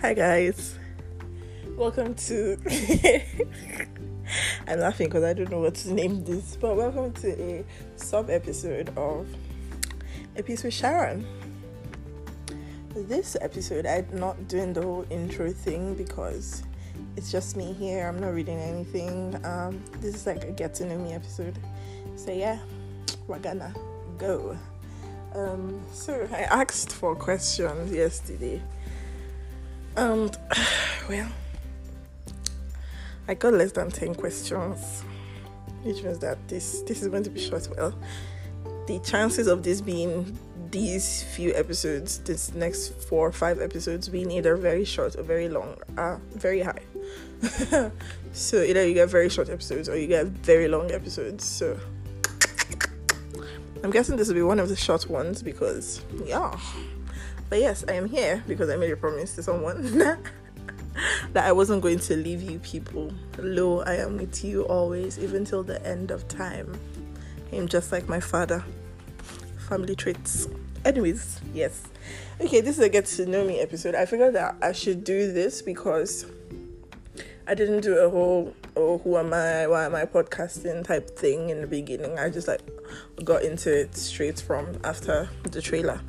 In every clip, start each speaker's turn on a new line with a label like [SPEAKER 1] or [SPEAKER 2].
[SPEAKER 1] Hi guys, welcome to. I'm laughing because I don't know what to name this, but welcome to a sub episode of A Piece with Sharon. This episode, I'm not doing the whole intro thing because it's just me here. I'm not reading anything. Um, this is like a get to know me episode. So yeah, we're gonna go. Um, so I asked for questions yesterday and um, well, I got less than 10 questions, which means that this this is going to be short. Well, the chances of this being these few episodes, this next four or five episodes being either very short or very long are very high. so either you get very short episodes or you get very long episodes. So I'm guessing this will be one of the short ones because yeah. But yes, I am here because I made a promise to someone that I wasn't going to leave you people. Lo, I am with you always, even till the end of time. I'm just like my father. Family traits. Anyways, yes. Okay, this is a get to know me episode. I figured that I should do this because I didn't do a whole oh who am I, why am I podcasting type thing in the beginning. I just like got into it straight from after the trailer.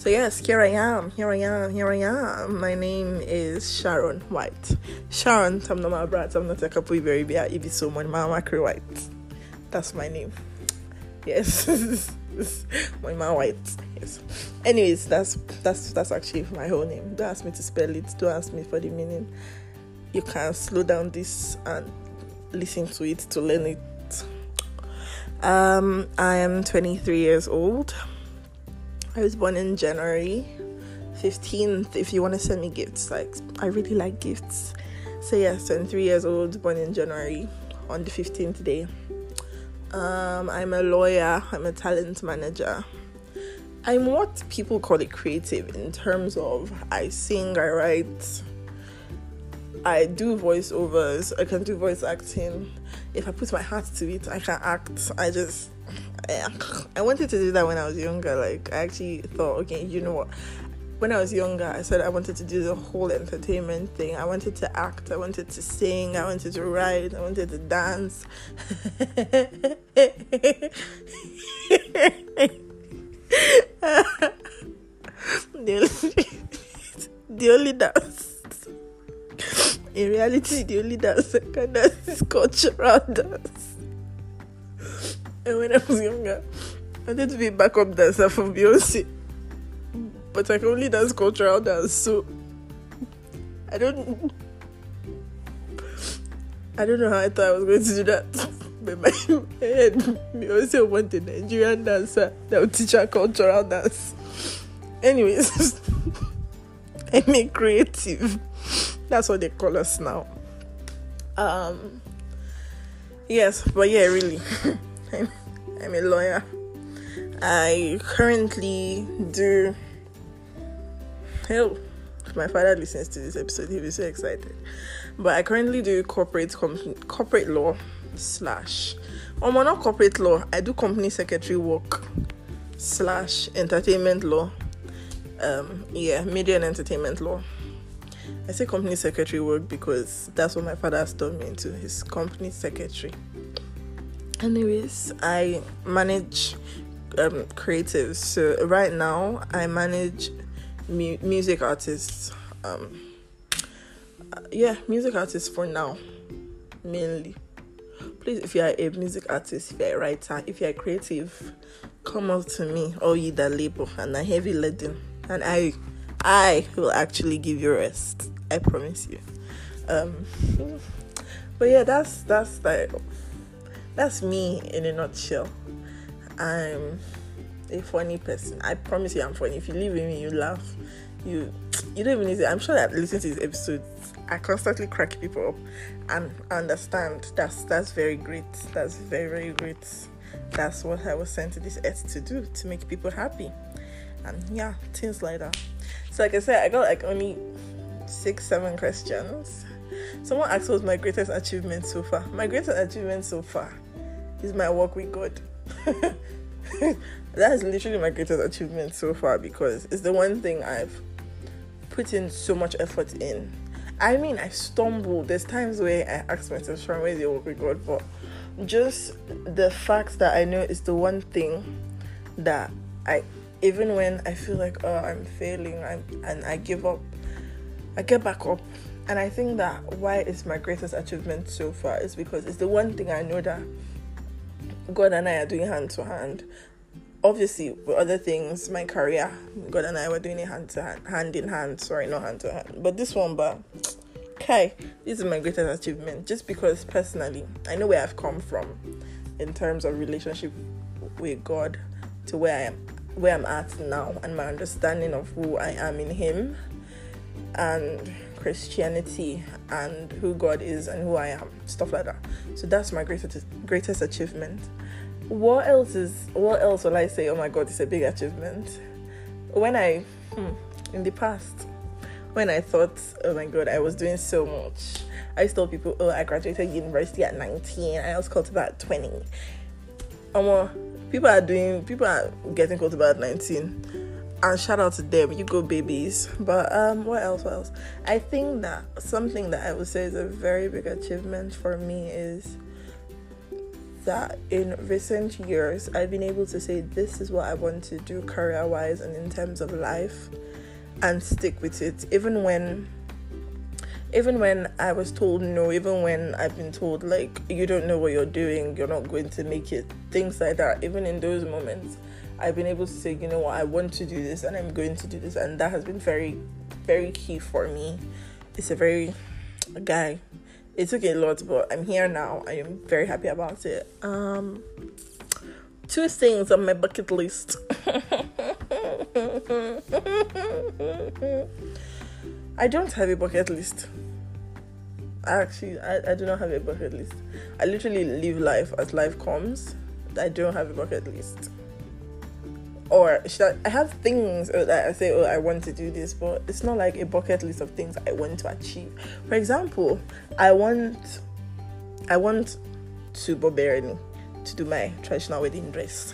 [SPEAKER 1] So yes, here I am, here I am, here I am. My name is Sharon White. Sharon, my brat, I'm not a couple baby, I be someone, Mama White. That's my name. Yes. my mom white. Yes. Anyways, that's that's that's actually my whole name. Don't ask me to spell it, don't ask me for the meaning. You can slow down this and listen to it to learn it. Um I am 23 years old. I was born in January 15th. If you want to send me gifts, like I really like gifts. So yes, I'm three years old, born in January on the 15th day. Um, I'm a lawyer. I'm a talent manager. I'm what people call it creative in terms of I sing, I write, I do voiceovers, I can do voice acting. If I put my heart to it, I can act. I just I wanted to do that when I was younger. Like, I actually thought, okay, you know what? When I was younger, I said I wanted to do the whole entertainment thing. I wanted to act, I wanted to sing, I wanted to write, I wanted to dance. the, only, the only dance, in reality, the only dance I can dance is cultural dance. And when I was younger, I wanted to be a backup dancer for Beyonce. But I can only dance cultural dance, so I don't I don't know how I thought I was going to do that. But my head, Beyonce wanted a Nigerian dancer that would teach her cultural dance. Anyways, I'm a creative. That's what they call us now. Um yes, but yeah, really. I'm, a lawyer. I currently do. Hell, if my father listens to this episode, he'll be so excited. But I currently do corporate company, corporate law slash. Oh, well, not corporate law. I do company secretary work slash entertainment law. Um, yeah, media and entertainment law. I say company secretary work because that's what my father has turned me into. His company secretary anyways i manage um, creatives. So right now i manage mu- music artists. Um, yeah music artists for now mainly. Please if you are a music artist if you're a writer if you're creative come up to me. Or you that label and a heavy leading and i i will actually give you rest. I promise you. Um but yeah that's that's like that's me in a nutshell. I'm a funny person. I promise you I'm funny. If you live with me, you laugh. You you don't even need to I'm sure that listening to these episodes I constantly crack people up and understand that's that's very great. That's very, very great. That's what I was sent to this earth to do, to make people happy. And yeah, things like that. So like I said, I got like only six, seven questions. Someone asked what's my greatest achievement so far. My greatest achievement so far is my work with God. that is literally my greatest achievement so far because it's the one thing I've put in so much effort in. I mean, I stumble. There's times where I ask myself, "From "Where is your work with God?" But just the fact that I know it's the one thing that I, even when I feel like oh I'm failing, I'm, and I give up, I get back up. And I think that why it's my greatest achievement so far is because it's the one thing I know that God and I are doing hand to hand. Obviously, with other things, my career, God and I were doing it hand to hand, hand in hand. Sorry, not hand to hand. But this one, but okay, this is my greatest achievement. Just because personally, I know where I've come from in terms of relationship with God to where I am, where I'm at now, and my understanding of who I am in Him, and Christianity and who God is and who I am, stuff like that. So that's my greatest greatest achievement. What else is what else will I say? Oh my God, it's a big achievement. When I hmm, in the past, when I thought, oh my God, I was doing so much. I used to tell people, oh, I graduated university at 19. I was called about 20. Um, people are doing, people are getting called about 19 and shout out to them you go babies. But um what else what else? I think that something that i would say is a very big achievement for me is that in recent years i've been able to say this is what i want to do career wise and in terms of life and stick with it. Even when even when I was told no, even when I've been told like you don't know what you're doing, you're not going to make it, things like that, even in those moments, I've been able to say, you know what, I want to do this and I'm going to do this. And that has been very, very key for me. It's a very, a guy, it took a lot, but I'm here now. I am very happy about it. Um, two things on my bucket list. I don't have a bucket list. I Actually, I, I do not have a bucket list. I literally live life as life comes. I don't have a bucket list or I, I, have things that I say, oh, I want to do this, but it's not like a bucket list of things I want to achieve. For example, I want, I want to Boberni to do my traditional wedding dress.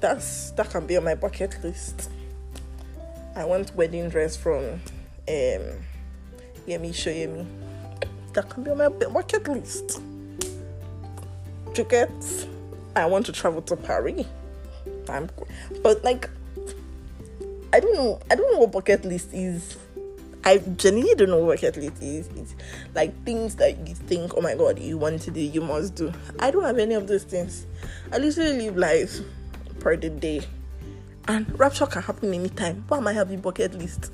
[SPEAKER 1] That's that can be on my bucket list. I want wedding dress from um, Yemi Shoyemi. That can be on my bucket list. Tickets. I want to travel to Paris I'm, but like, I don't know. I don't know what bucket list is. I genuinely don't know what bucket list is. It's like things that you think, oh my god, you want to do, you must do. I don't have any of those things. I literally live life per the day, and rapture can happen anytime. Why am I having bucket list?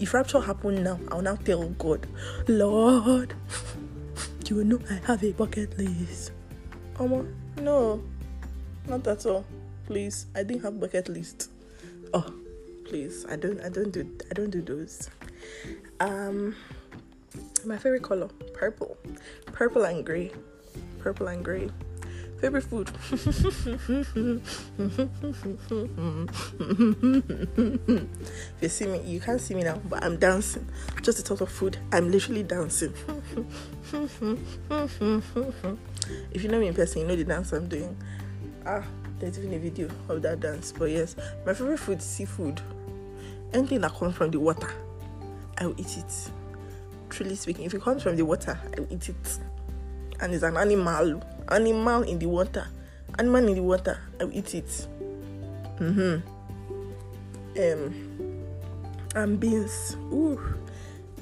[SPEAKER 1] If rapture happen now, I'll now tell God, Lord, you know I have a bucket list. Um, no. Not at all. Please. I didn't have bucket list. Oh, please. I don't I don't do I don't do those. Um my favorite color, purple. Purple and grey. Purple and grey. Favorite food. if you see me, you can't see me now, but I'm dancing. Just the thought of food, I'm literally dancing. if you know me in person, you know the dance I'm doing ah, there's even a video of that dance. But yes, my favorite food is seafood. Anything that comes from the water, I will eat it. Truly speaking, if it comes from the water, I will eat it. And it's an animal, animal in the water, animal in the water, I will eat it. mm-hmm Um, and beans. Ooh,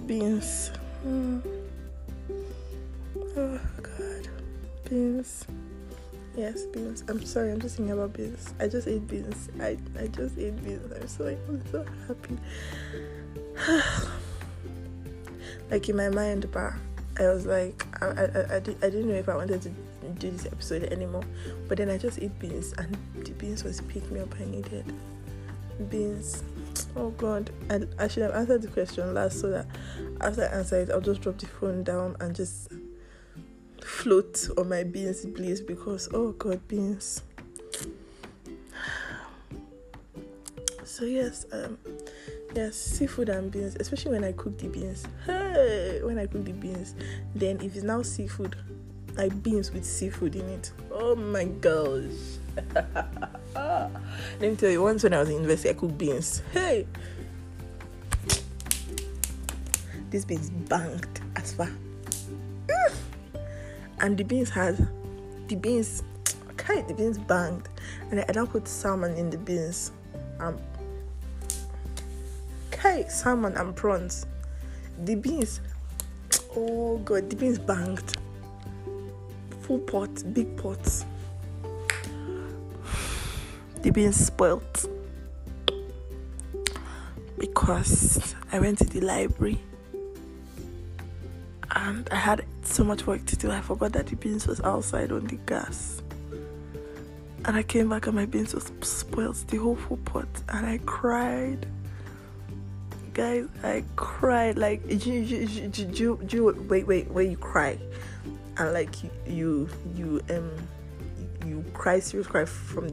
[SPEAKER 1] beans. Mm. Oh God, beans. Yes, beans. I'm sorry, I'm just thinking about beans. I just ate beans. I, I just ate beans. I'm so I'm so happy. like in my mind, but I was like, I, I, I, I, didn't know if I wanted to do this episode anymore. But then I just ate beans, and the beans was pick me up. I needed beans. Oh God, I, I should have answered the question last so that after I answer it, I'll just drop the phone down and just float on my beans please because oh god beans. So yes um yes seafood and beans especially when i cook the beans. Hey when i cook the beans then if it's now seafood like beans with seafood in it. Oh my gosh. Let me tell you once when i was in university i cooked beans. Hey! This beans banged as far. And the beans had the beans okay, the beans banged. And I don't put salmon in the beans. Um okay, salmon and prawns. The beans oh god, the beans banged. Full pot, big pots. The beans spoilt because I went to the library and I had so much work to do. I forgot that the beans was outside on the gas. And I came back and my beans was spoiled, the whole full pot, and I cried. Guys, I cried like you, you, you, you, wait, wait, wait, you cry, and like you, you, you um, you cry, serious cry from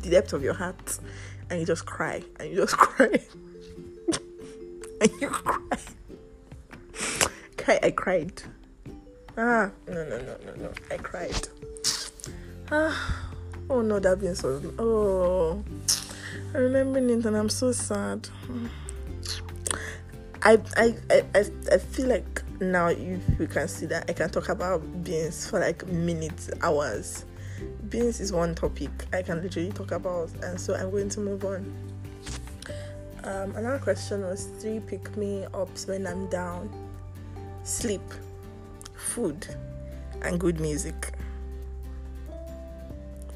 [SPEAKER 1] the depth of your heart, and you just cry, and you just cry, and you cry. Cry, I cried. Ah, no, no, no, no, no, I cried. Ah, oh no, that being so. Oh, I remember it, and I'm so sad. I, I, I, I feel like now if you can see that I can talk about beans for like minutes, hours beans is one topic I can literally talk about, and so I'm going to move on. Um, another question was three pick me ups when I'm down sleep, food, and good music.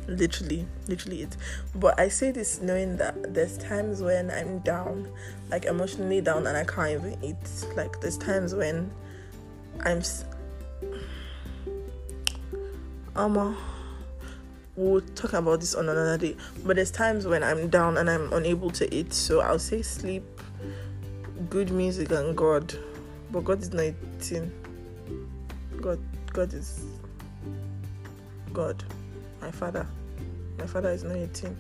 [SPEAKER 1] Literally, literally it. But I say this knowing that there's times when I'm down, like emotionally down, and I can't even eat. Like, there's times when I'm. Um, we'll talk about this on another day. But there's times when I'm down and I'm unable to eat, so I'll say sleep, good music, and God. But God is not eating. God, God is God, my Father. My Father is not eating.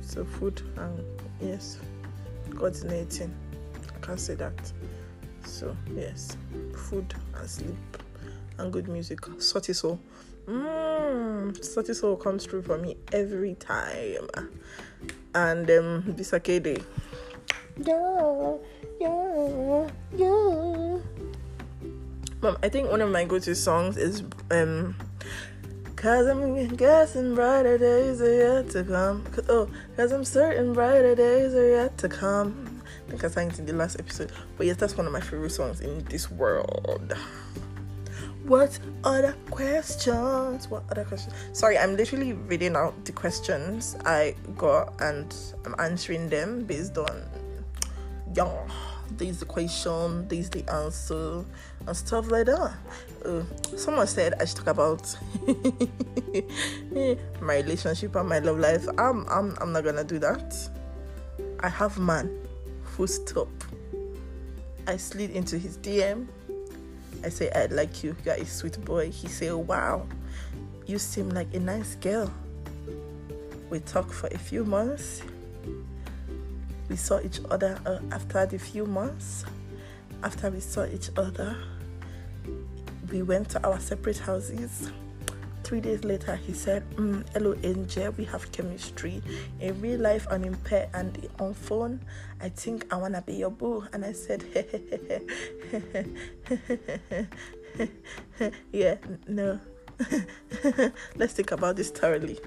[SPEAKER 1] So food and yes, God is not eating. I can't say that. So yes, food and sleep and good music. Sort is all. Mmm, Soul comes through for me every time. And um, Bisakede. Yeah, yeah, yeah. Mom, I think one of my go-to songs is um Cause I'm guessing brighter days are yet to come. Oh, cause I'm certain brighter days are yet to come. I think I sang it in the last episode. But yes, that's one of my favorite songs in this world. What other questions? What other questions? Sorry, I'm literally reading out the questions I got and I'm answering them based on yeah, this the question, this the answer, and stuff like that. Uh, someone said I should talk about my relationship and my love life. I'm I'm I'm not gonna do that. I have man. Full stop. I slid into his DM I say, I like you. You're a sweet boy. He say, Wow, you seem like a nice girl. We talk for a few months. We saw each other uh, after the few months. After we saw each other, we went to our separate houses. Three days later, he said, mm, Hello, Angel, we have chemistry in real life and in pair and on phone. I think I want to be your boo. And I said, Yeah, no. Let's think about this thoroughly.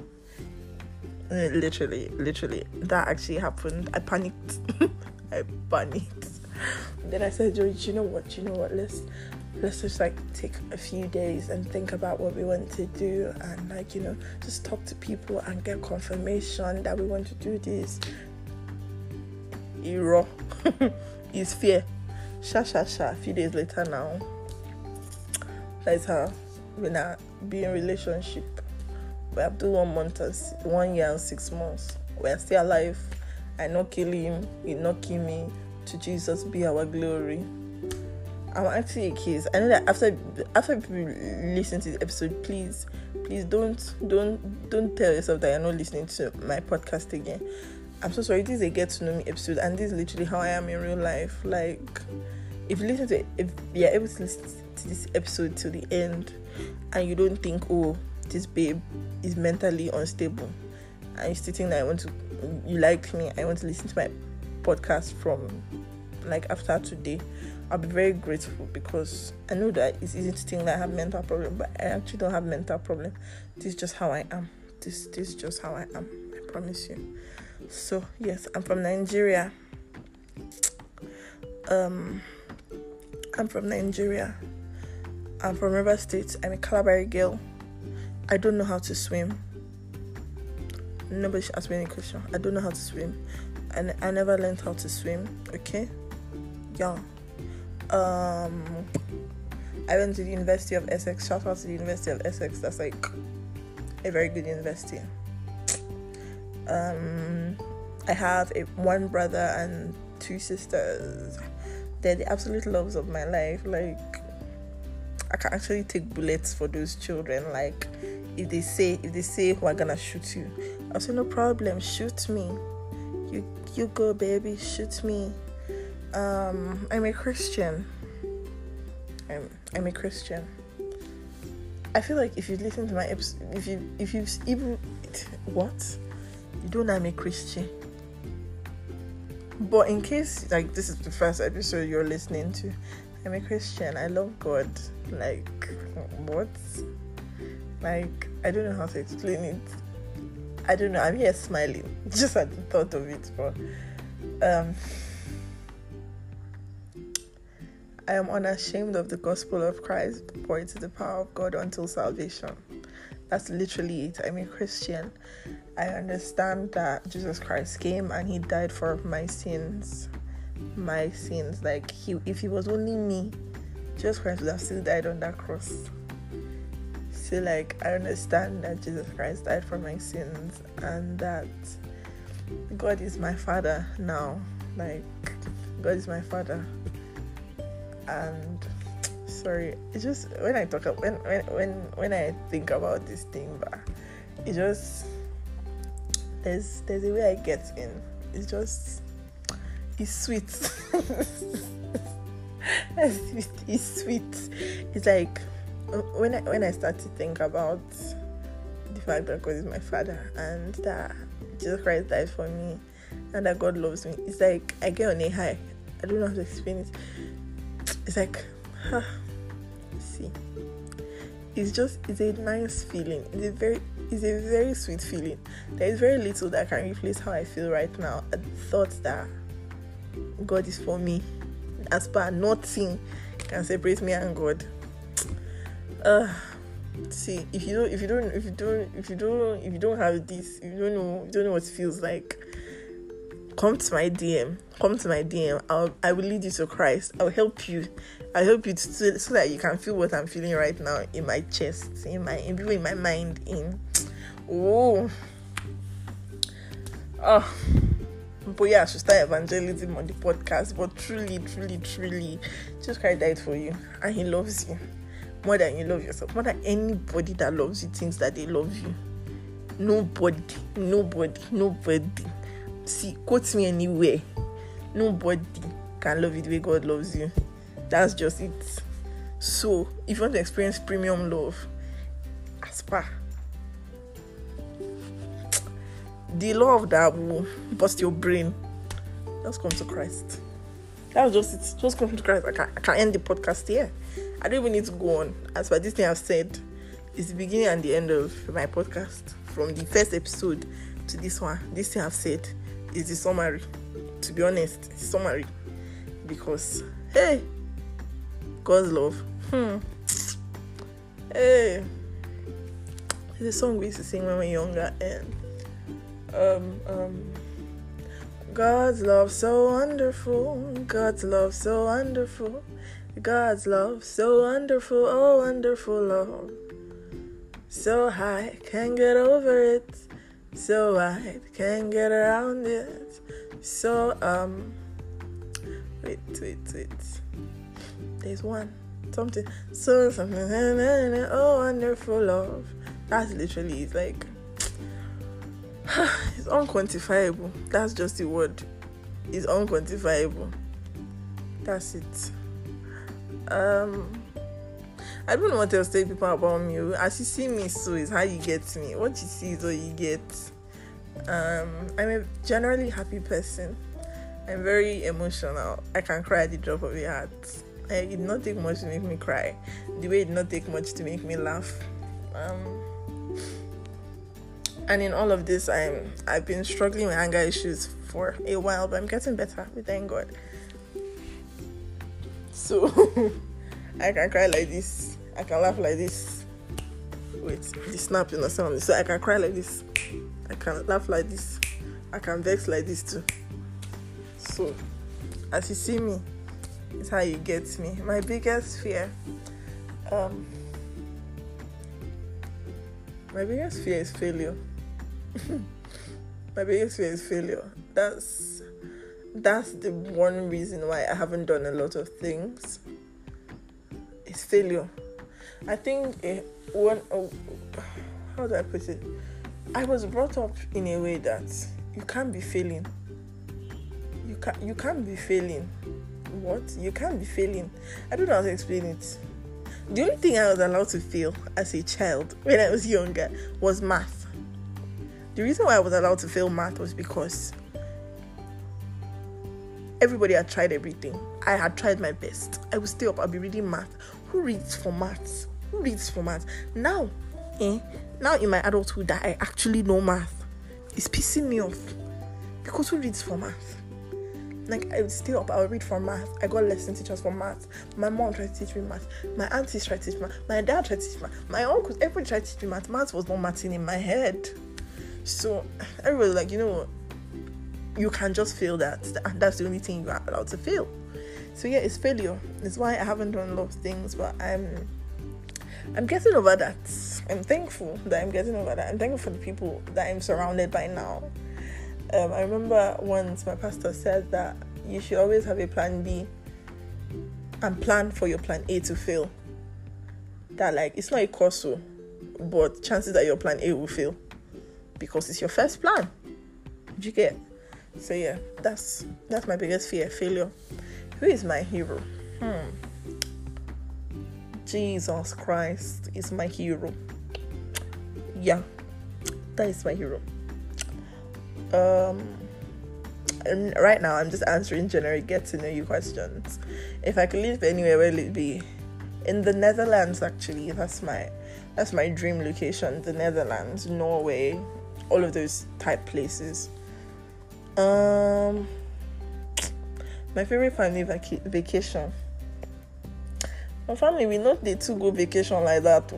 [SPEAKER 1] Uh, literally, literally, that actually happened. I panicked. I panicked. Then I said, George, you know what? You know what? Let's let's just like take a few days and think about what we want to do and like you know just talk to people and get confirmation that we want to do this Iro is fear sha sha sha a few days later now that's how we now be in relationship we have to one month and one year and six months we are still alive i not kill him he not kill me to jesus be our glory I'm actually a case. I know that after after people listen to this episode, please, please don't don't don't tell yourself that you're not listening to my podcast again. I'm so sorry. This is a get to know me episode, and this is literally how I am in real life. Like, if you listen to it, if you're able to listen to this episode to the end, and you don't think, oh, this babe is mentally unstable, and you're still that I want to, you like me, I want to listen to my podcast from like after today, I'll be very grateful because I know that it's easy to think that I have mental problem, but I actually don't have mental problem. This is just how I am. This this is just how I am. I promise you. So yes, I'm from Nigeria. Um, I'm from Nigeria. I'm from River State. I'm a Calabar girl. I don't know how to swim. Nobody should ask me any question. I don't know how to swim. And I never learned how to swim. Okay? Yeah. Um I went to the University of Essex. Shout out to the University of Essex. That's like a very good university. Um I have a one brother and two sisters. They're the absolute loves of my life. Like I can actually take bullets for those children. Like if they say if they say we're gonna shoot you, I'll say no problem, shoot me. You you go baby, shoot me. Um I'm a Christian. I'm I'm a Christian. I feel like if you listen to my episode if you if you even what? You don't know I'm a Christian. But in case like this is the first episode you're listening to, I'm a Christian. I love God. Like what? Like I don't know how to explain it. I don't know. I'm here smiling just at the thought of it, but um I am unashamed of the gospel of Christ, for it is the power of God until salvation. That's literally it. I'm a Christian. I understand that Jesus Christ came and he died for my sins. My sins. Like he if he was only me, Jesus Christ would have still died on that cross. So like I understand that Jesus Christ died for my sins and that God is my father now. Like God is my father. And sorry, it's just when I talk when when when when I think about this thing, but it just there's there's a way I get in. It's just it's sweet. it's sweet. It's like when I when I start to think about the fact that God is my father and that Jesus Christ died for me and that God loves me, it's like I get on a high. I don't know how to explain it. It's like, huh, see, it's just it's a nice feeling. It's a very it's a very sweet feeling. There is very little that can replace how I feel right now. The thought that God is for me, as per nothing can separate me and God. Uh, see, if you don't, if you don't, if you don't, if you don't, if you don't have this, you don't know, you don't know what it feels like. Come to my DM. Come to my DM. I'll, I will lead you to Christ. I'll help you. I'll help you to, so that you can feel what I'm feeling right now in my chest, in my, in, in my mind, in oh, oh. But yeah, I should start evangelism on the podcast. But truly, truly, truly, Jesus Christ died for you, and He loves you more than you love yourself. More than anybody that loves you thinks that they love you. Nobody, nobody, nobody. See, quote me anywhere. Nobody can love you the way God loves you. That's just it. So, if you want to experience premium love, aspire. The love that will bust your brain, just come to Christ. That's just it. Just come to Christ. I can, I can end the podcast here. I don't even need to go on. As for this thing I've said, it's the beginning and the end of my podcast. From the first episode to this one, this thing I've said is the summary. To be honest, summary. Because hey, God's love. Hmm. Hey. There's a song we used to sing when we were younger and um um God's love so wonderful, God's love so wonderful, God's love so wonderful, oh wonderful love. So high, can't get over it. So wide, can't get around it. So um wait, wait, wait. There's one. Something so something oh wonderful love. That's literally it's like unquantifiable. That's just the word. It's unquantifiable. That's it. Um I don't know what else to tell people about me. As you see me, so is how you get me. What you see is what you get. Um, I'm a generally happy person. I'm very emotional. I can cry at the drop of a hat. it did not take much to make me cry. The way it did not take much to make me laugh. Um, and in all of this, I'm I've been struggling with anger issues for a while, but I'm getting better. We thank God. So I can cry like this. I can laugh like this. Wait, the snap is not sound. So I can cry like this. I can laugh like this. I can vex like this too. So, as you see me, it's how you get me. My biggest fear, um, my biggest fear is failure. my biggest fear is failure. That's that's the one reason why I haven't done a lot of things. It's failure. I think it, one. Oh, how do I put it? I was brought up in a way that you can't be failing. You can't you can't be failing. What? You can't be failing. I don't know how to explain it. The only thing I was allowed to fail as a child when I was younger was math. The reason why I was allowed to fail math was because everybody had tried everything. I had tried my best. I would stay up, I'll be reading math. Who reads for maths? Who reads for maths? Now, eh, now in my adulthood that I actually know math, it's pissing me off because who reads for math? Like I would stay up, I would read for math. I got lesson teachers for math. My mom tried to teach me math. My aunties tried to teach me math. My dad tried to teach me math. My uncles, everybody tried to teach me math. Math was not mathing in my head. So everybody like, you know, what? you can just feel that, that's the only thing you are allowed to feel. So yeah, it's failure. It's why I haven't done a lot of things, but I'm I'm getting over that. I'm thankful that I'm getting over that. I'm thankful for the people that I'm surrounded by now. Um, I remember once my pastor said that you should always have a plan B and plan for your plan A to fail. That like it's not a course, but chances that your plan A will fail because it's your first plan. Did you get? So yeah, that's that's my biggest fear, failure. Who is my hero? Hmm. Jesus Christ is my hero. Yeah, that is my hero. Um, right now I'm just answering generic get to know you questions. If I could live anywhere, where would it be? In the Netherlands, actually. That's my that's my dream location. The Netherlands, Norway, all of those type places. Um, my favorite family vac- vacation. My family we know they to go vacation like that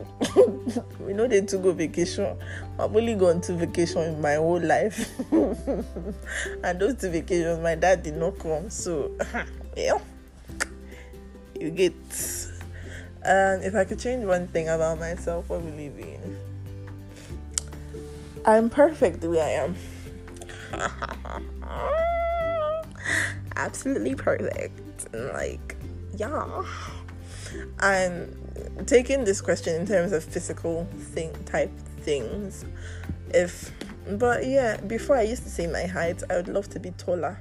[SPEAKER 1] we know they to go vacation. I've only gone to vacation in my whole life. And those two vacations my dad did not come so yeah. You get. And if i could change one thing about myself what will it be i'm perfect the way i am absolutely perfect like yeah I'm taking this question in terms of physical thing type things. If but yeah, before I used to say my height, I would love to be taller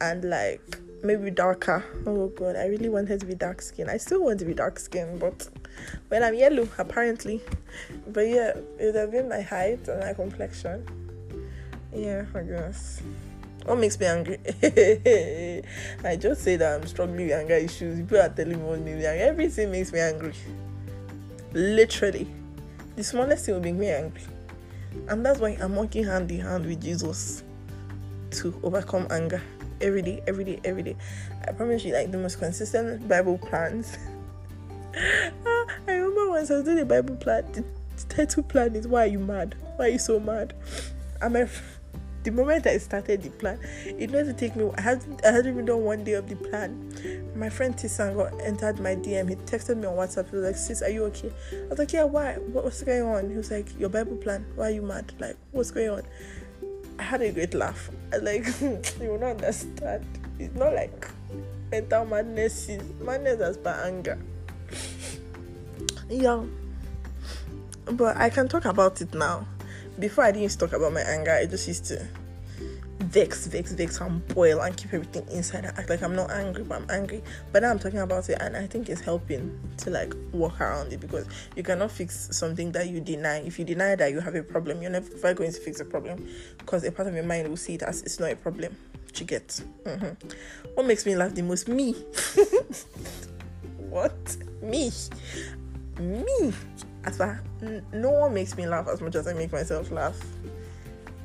[SPEAKER 1] and like maybe darker. Oh god, I really wanted to be dark skin. I still want to be dark skin, but when I'm yellow, apparently. But yeah, it would have been my height and my complexion. Yeah, I guess. What makes me angry? I just say that I'm struggling with anger issues. People are telling me what makes me angry. Everything makes me angry. Literally. The smallest thing will make me angry. And that's why I'm working hand in hand with Jesus to overcome anger every day, every day, every day. I promise you, like the most consistent Bible plans. Ah, I I was doing a Bible plan. The title plan is Why Are You Mad? Why Are You So Mad? I'm a the moment I started the plan, it to take me. I hadn't, I hadn't even done one day of the plan. My friend Tisango entered my DM. He texted me on WhatsApp. He was like, "Sis, are you okay?" I was like, "Yeah, why? What, what's going on?" He was like, "Your Bible plan. Why are you mad? Like, what's going on?" I had a great laugh. I like, you will not understand. It's not like mental madness. Is madness as by anger. Yeah, but I can talk about it now before I didn't talk about my anger, I just used to vex, vex, vex, and boil and keep everything inside. I act like I'm not angry, but I'm angry. But now I'm talking about it, and I think it's helping to like walk around it because you cannot fix something that you deny. If you deny that you have a problem, you're never going to fix a problem because a part of your mind will see it as it's not a problem. You get. Mm-hmm. What makes me laugh the most? Me. what? Me. Me. As far no one makes me laugh as much as I make myself laugh.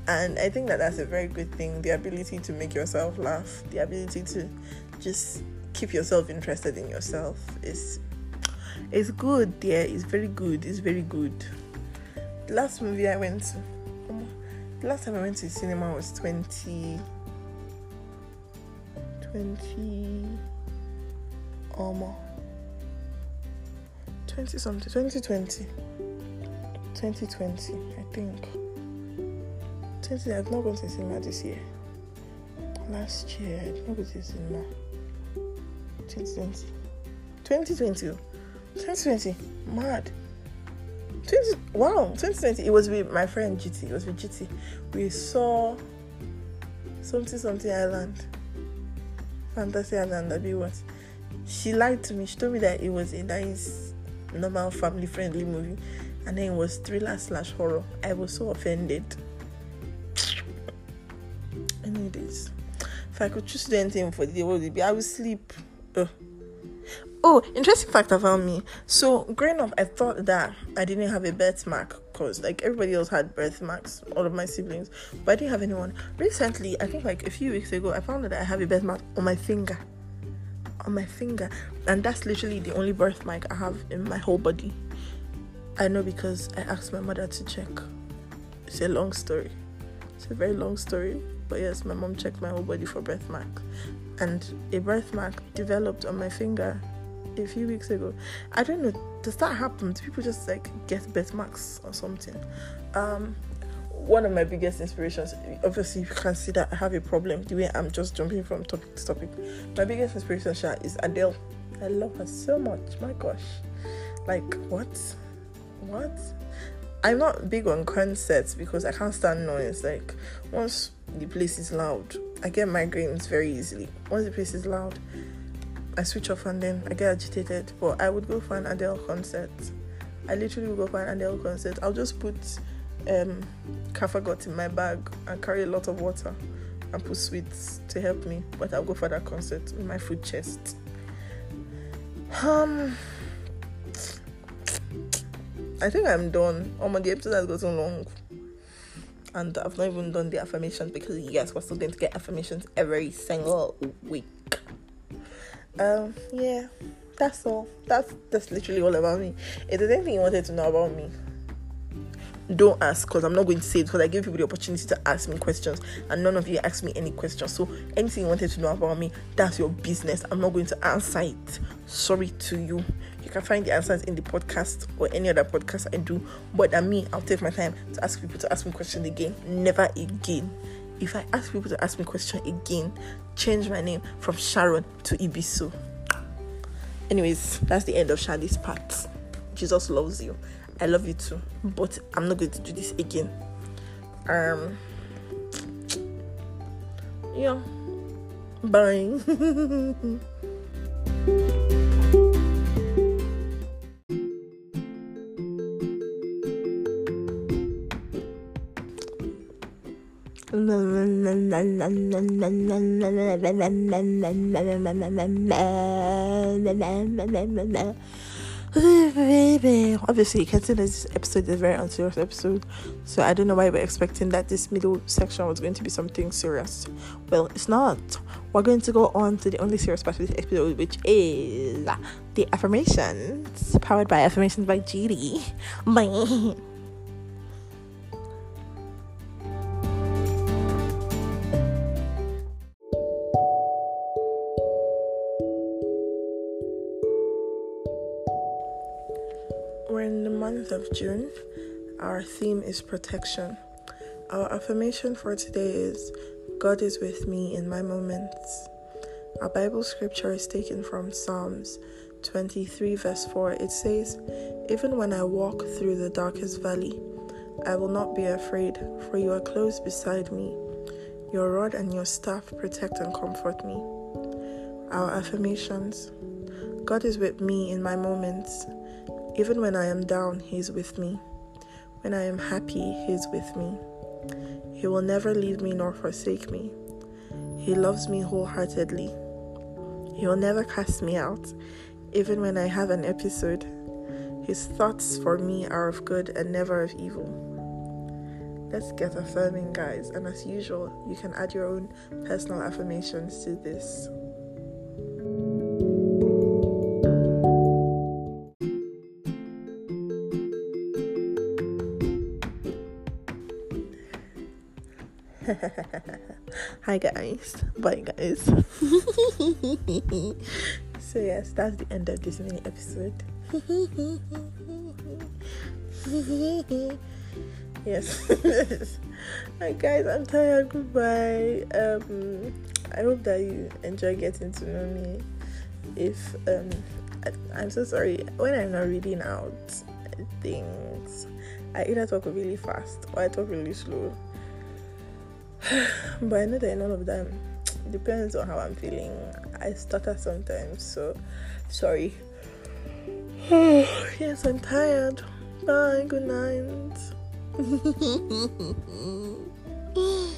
[SPEAKER 1] And I think that that's a very good thing the ability to make yourself laugh, the ability to just keep yourself interested in yourself is it's good yeah it's very good it's very good the last movie i went to the last time i went to cinema was 20 20 um, 20 something 2020 2020 i think. 20 i've not gone to cinema this year. Last year i did not go to cinema. 2020 2020 2020 mad. 20 wow 2020 it was with my friend GT it was with GT we saw something something island. Fantasy island that be what? She lied to me she told me that it was a nice normal family friendly movie and then it was thriller slash horror i was so offended anyways if i could choose anything for the day what would it be i would sleep Ugh. Oh, interesting fact about me. So, growing up, I thought that I didn't have a birthmark because, like, everybody else had birthmarks, all of my siblings, but I didn't have anyone. Recently, I think like a few weeks ago, I found that I have a birthmark on my finger. On my finger, and that's literally the only birthmark I have in my whole body. I know because I asked my mother to check. It's a long story. It's a very long story, but yes, my mom checked my whole body for birthmark, and a birthmark developed on my finger a few weeks ago. I don't know. Does that happen? Do people just like get birthmarks or something? Um, one of my biggest inspirations, obviously, you can see that I have a problem the way I'm just jumping from topic to topic. My biggest inspiration Sha, is Adele. I love her so much. My gosh, like what, what? I'm not big on concerts because I can't stand noise. Like once the place is loud, I get migraines very easily. Once the place is loud, I switch off and then I get agitated. But I would go for an Adele concert. I literally would go for an Adele concert. I'll just put um Cafergot in my bag and carry a lot of water and put sweets to help me. But I'll go for that concert with my food chest. Um I think I'm done. Oh my the episode has gotten long. And I've not even done the affirmations because yes, we're still going to get affirmations every single week um yeah that's all that's that's literally all about me if there's anything you wanted to know about me don't ask because i'm not going to say it because i give people the opportunity to ask me questions and none of you asked me any questions. So anything you wanted to know about me that's your business. I'm not going to answer it. Sorry to you. You can find the answers in the podcast or any other podcast i do. But at me i'll take my time to ask people to ask me questions again. Never again. If I ask people to ask me question again, change my name from Sharon to Ibisu. Anyways, that's the end of Shadi's part. Jesus loves you. I love you too. But I'm not going to do this again. Um yeah. Bye. Obviously, you can see this episode is a very unserious episode, so I don't know why we're expecting that this middle section was going to be something serious. Well, it's not. We're going to go on to the only serious part of this episode, which is the affirmations, powered by affirmations by GD. Bye. Month of June, our theme is protection. Our affirmation for today is God is with me in my moments. Our Bible scripture is taken from Psalms 23, verse 4. It says, Even when I walk through the darkest valley, I will not be afraid, for you are close beside me. Your rod and your staff protect and comfort me. Our affirmations God is with me in my moments. Even when I am down, He is with me. When I am happy, He is with me. He will never leave me nor forsake me. He loves me wholeheartedly. He will never cast me out, even when I have an episode. His thoughts for me are of good and never of evil. Let's get affirming, guys. And as usual, you can add your own personal affirmations to this. Hi guys. Bye guys. so yes, that's the end of this mini episode. yes. Hi guys, I'm tired. Goodbye. Um I hope that you enjoy getting to know me. If um I, I'm so sorry when I'm not reading out things, I either talk really fast or I talk really slow but I know that none of them depends on how I'm feeling. I stutter sometimes, so sorry. yes, I'm tired. Bye, good night.